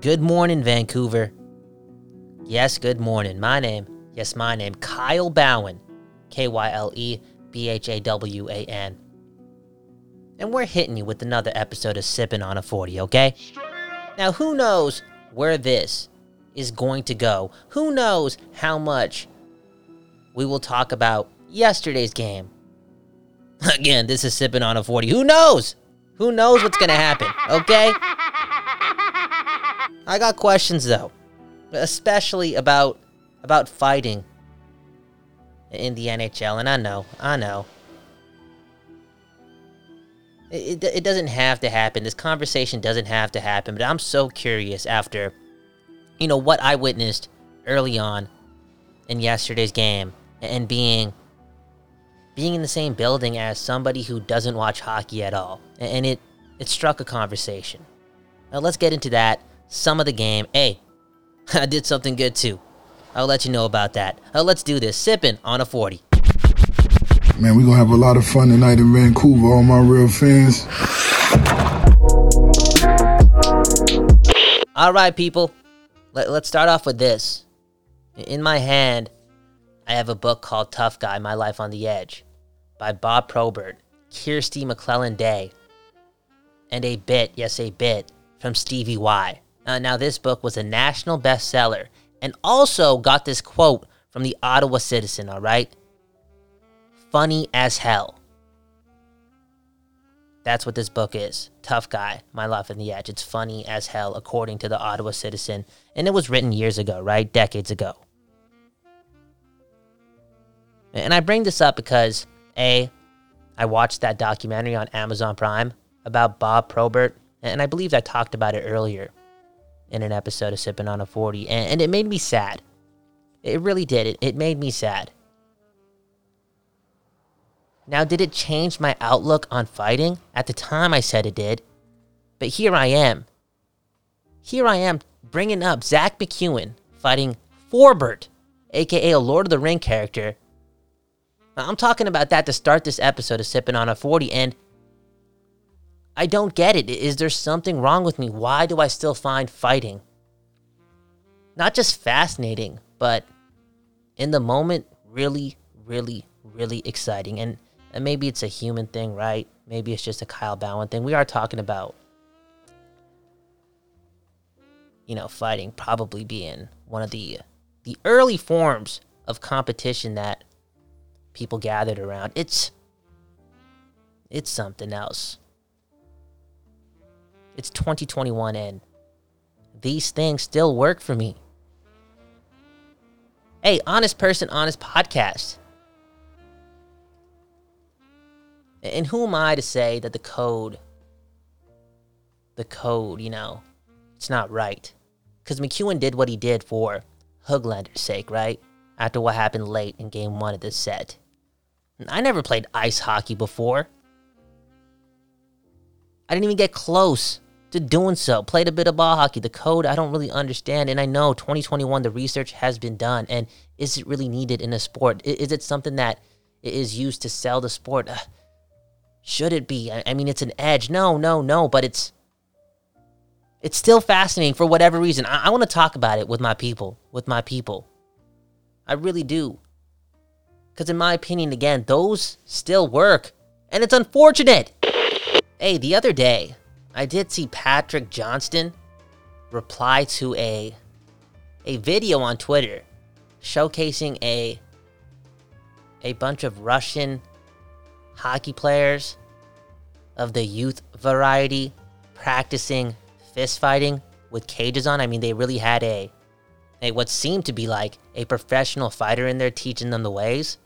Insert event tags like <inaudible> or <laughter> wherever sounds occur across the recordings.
Good morning, Vancouver. Yes, good morning. My name, yes, my name, Kyle Bhawan. K Y L E B H A W A N. And we're hitting you with another episode of Sipping on a 40, okay? Now, who knows where this is going to go? Who knows how much we will talk about yesterday's game? <laughs> Again, this is Sipping on a 40. Who knows? Who knows what's going to happen, okay? I got questions though, especially about about fighting in the NHL, and I know, I know. It, it, it doesn't have to happen. This conversation doesn't have to happen, but I'm so curious after, you know, what I witnessed early on in yesterday's game and being being in the same building as somebody who doesn't watch hockey at all. And it it struck a conversation. Now let's get into that some of the game. Hey, <laughs> I did something good too. I'll let you know about that. Uh, let's do this. Sipping on a 40. Man, we're going to have a lot of fun tonight in Vancouver, all my real fans. All right, people. Let, let's start off with this. In my hand, I have a book called Tough Guy My Life on the Edge by Bob Probert, Kirstie McLellan Day, and a bit, yes, a bit, from Stevie Y. Uh, now, this book was a national bestseller and also got this quote from the Ottawa Citizen, all right? Funny as hell. That's what this book is. Tough Guy, My Life on the Edge. It's funny as hell, according to the Ottawa Citizen. And it was written years ago, right? Decades ago. And I bring this up because, A, I watched that documentary on Amazon Prime about Bob Probert, and I believe I talked about it earlier in an episode of Sipping on a 40, and, and it made me sad. It really did. It, it made me sad. Now, did it change my outlook on fighting? At the time, I said it did. But here I am. Here I am bringing up Zack MacEwen fighting Forbort, aka a Lord of the Ring character. I'm talking about that to start this episode of Sipping on a 40, and I don't get it. Is there something wrong with me? Why do I still find fighting not just fascinating, but in the moment, really, really, really exciting? And, and maybe it's a human thing, right? Maybe it's just a Kyle Bhawan thing. We are talking about, you know, fighting probably being one of the the early forms of competition that people gathered around. It's it's something else. It's 2021 and these things still work for me. Hey, honest person, honest podcast. And who am I to say that the code, the code, you know, it's not right? Because MacEwen did what he did for Hoglander's sake, right? After what happened late in game one of this set. I never played ice hockey before. I didn't even get close to doing so. Played a bit of ball hockey. The code I don't really understand, and I know 2021 the research has been done, and is it really needed in a sport? Is it something that is used to sell the sport? Uh, should it be? I mean, it's an edge. No, no, no, but it's it's still fascinating for whatever reason. I, I want to talk about it with my people, with my people. I really do. Because in my opinion, again, those still work, and it's unfortunate. Hey, the other day, I did see Patrick Johnston reply to a a video on Twitter showcasing a a bunch of Russian hockey players of the youth variety practicing fist fighting with cages on. I mean, they really had a a what seemed to be like a professional fighter in there teaching them the ways.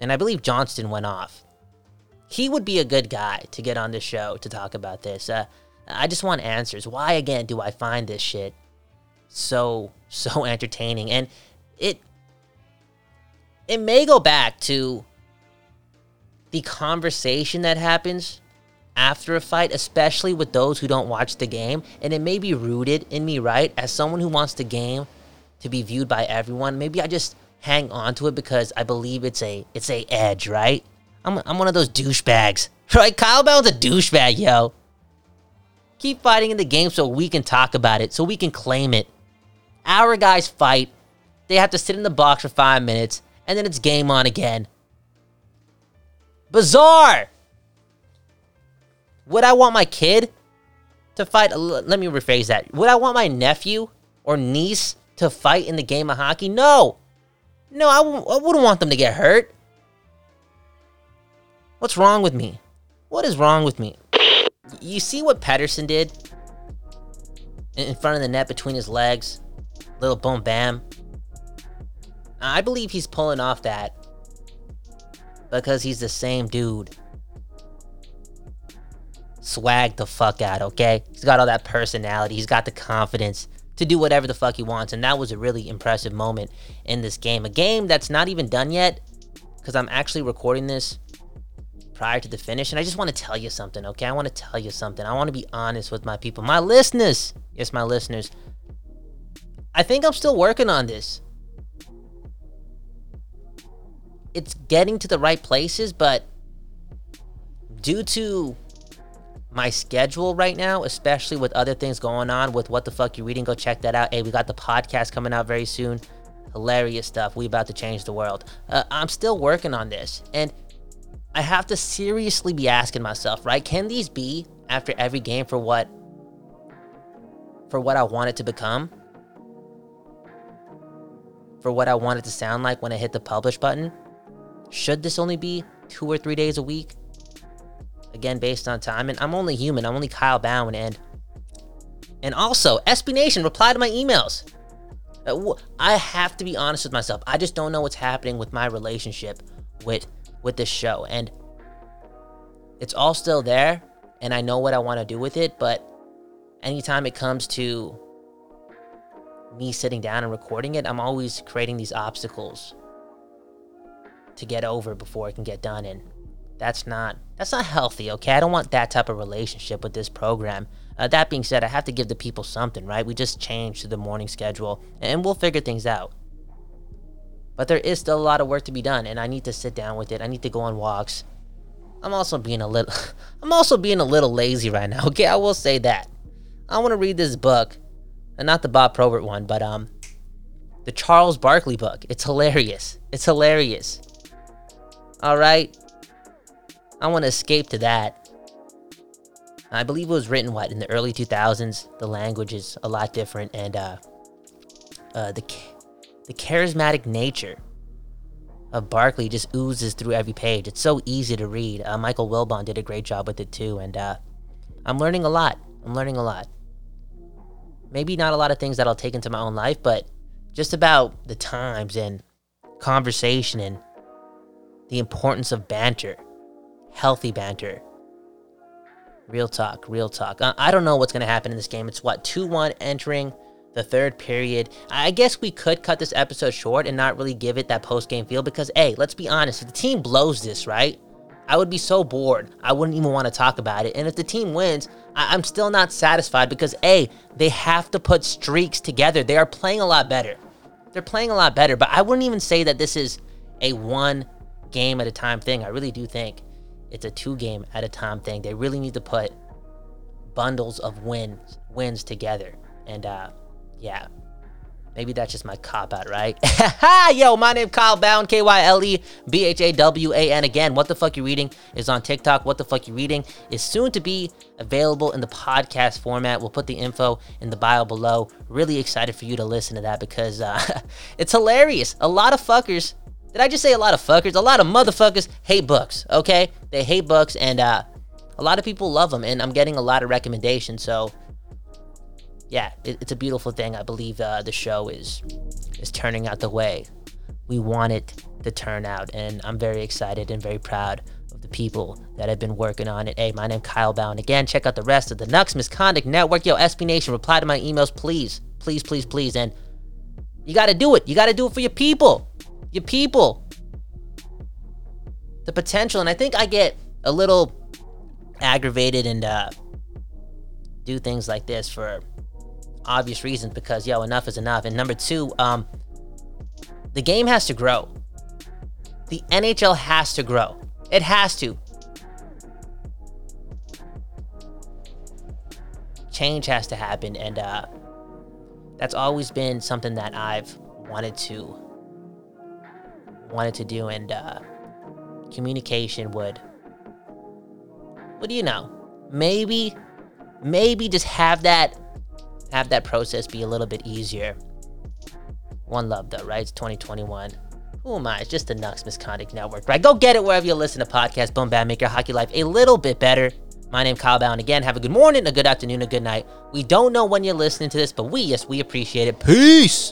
And I believe Johnston went off he would be a good guy to get on the show to talk about this. Uh, I just want answers. Why again do I find this shit so <laughs> so entertaining? And it it may go back to the conversation that happens after a fight, especially with those who don't watch the game, and it may be rooted in me, right? As someone who wants the game to be viewed by everyone, maybe I just hang on to it because I believe it's a it's a edge, right? I'm, I'm one of those douchebags. <laughs> Right? Kyle Bell's a douchebag, yo. Keep fighting in the game so we can talk about it, so we can claim it. Our guys fight. They have to sit in the box for five minutes, and then it's game on again. Bizarre! Would I want my kid to fight? Let me rephrase that. Would I want my nephew or niece to fight in the game of hockey? No. No, I w- I wouldn't want them to get hurt. What's wrong with me? What is wrong with me? You see what Pettersson did? In front of the net between his legs? Little boom bam. I believe he's pulling off that because he's the same dude swag the fuck out, okay? He's got all that personality. He's got the confidence to do whatever the fuck he wants. And that was a really impressive moment in this game. A game that's not even done yet because I'm actually recording this prior to the finish. And I just want to tell you something, okay? I want to tell you something. I want to be honest with my people, my listeners. Yes, my listeners. I think I'm still working on this. It's getting to the right places, but due to my schedule right now, especially with other things going on with what the fuck you reading. Go check that out. Hey, we got the podcast coming out very soon. Hilarious stuff. We about to change the world. Uh, I'm still working on this, and I have to seriously be asking myself, right? Can these be after every game for what for what I want it to become? For what I want it to sound like when I hit the publish button? Should this only be two or three days a week? again based on time. And I'm only human. I'm only Kyle Bhawan. And and also, SB Nation, reply to my emails. Uh, I have to be honest with myself. I just don't know what's happening with my relationship with with this show, and it's all still there. And I know what I want to do with it, but anytime it comes to me sitting down and recording it, I'm always creating these obstacles to get over before it can get done. And that's not that's not healthy, okay? I don't want that type of relationship with this program. Uh, that being said, I have to give the people something, right? We just changed to the morning schedule, and we'll figure things out. But there is still a lot of work to be done, and I need to sit down with it. I need to go on walks. I'm also being a little, <laughs> I'm also being a little lazy right now. <laughs> Okay, I will say that. I want to read this book, and not the Bob Probert one, but um, the Charles Barkley book. It's hilarious. It's hilarious. All right. I want to escape to that. I believe it was written what in the early 2000s. The language is a lot different, and uh, uh, the the charismatic nature of Barkley just oozes through every page. It's so easy to read. Uh, Michael Wilbon did a great job with it too, and uh, I'm learning a lot. I'm learning a lot. Maybe not a lot of things that I'll take into my own life, but just about the times and conversation and the importance of banter healthy banter. Real talk, real talk. I don't know what's going to happen in this game. It's what, 2 1 entering the third period. I guess we could cut this episode short and not really give it that post game feel because, hey, let's be honest, if the team blows this, right? I would be so bored. I wouldn't even want to talk about it. And if the team wins, I- am still not satisfied because, A, they have to put streaks together. They are playing a lot better. They're playing a lot better, but I wouldn't even say that this is a one game at a time thing. I really do think it's a two game at a time thing. They really need to put bundles of wins wins together. And uh yeah. Maybe that's just my cop out, right? <laughs> Yo, my name Kyle Bhawan, K Y L E B H A W A N. Again, What the Fuck You Reading is on TikTok. What the Fuck You Reading is soon to be available in the podcast format. We'll put the info in the bio below. Really excited for you to listen to that because uh, <laughs> it's hilarious. A lot of fuckers did I just say a lot of fuckers? A lot of motherfuckers hate books, okay? They hate books, and uh, a lot of people love them, and I'm getting a lot of recommendations. So, yeah, it, it's a beautiful thing. I believe uh, the show is is turning out the way we want it to turn out, and I'm very excited and very proud of the people that have been working on it. Hey, my name Kyle Bhawan. Again, check out the rest of the Nucks Misconduct Network. Yo, SB Nation, reply to my emails, please, please, please, please, and you got to do it. You got to do it for your people your people, the potential. And I think I get a little aggravated and uh, do things like this for obvious reasons because, yo, enough is enough. And number two, um, the game has to grow. The NHL has to grow. It has to. change has to happen, and uh, that's always been something that I've wanted to wanted to do, and uh, communication would What do you know maybe maybe just have that have that process be a little bit easier. One love though, right? It's 2021. Who am I? It's just the Nucks Misconduct Network, right? Go get it wherever you listen to podcasts. Boom, bam, make your hockey life a little bit better. My name Kyle Bhawan. Again, have a good morning, a good afternoon, a good night. We don't know when you're listening to this, but we, yes, we appreciate it. Peace.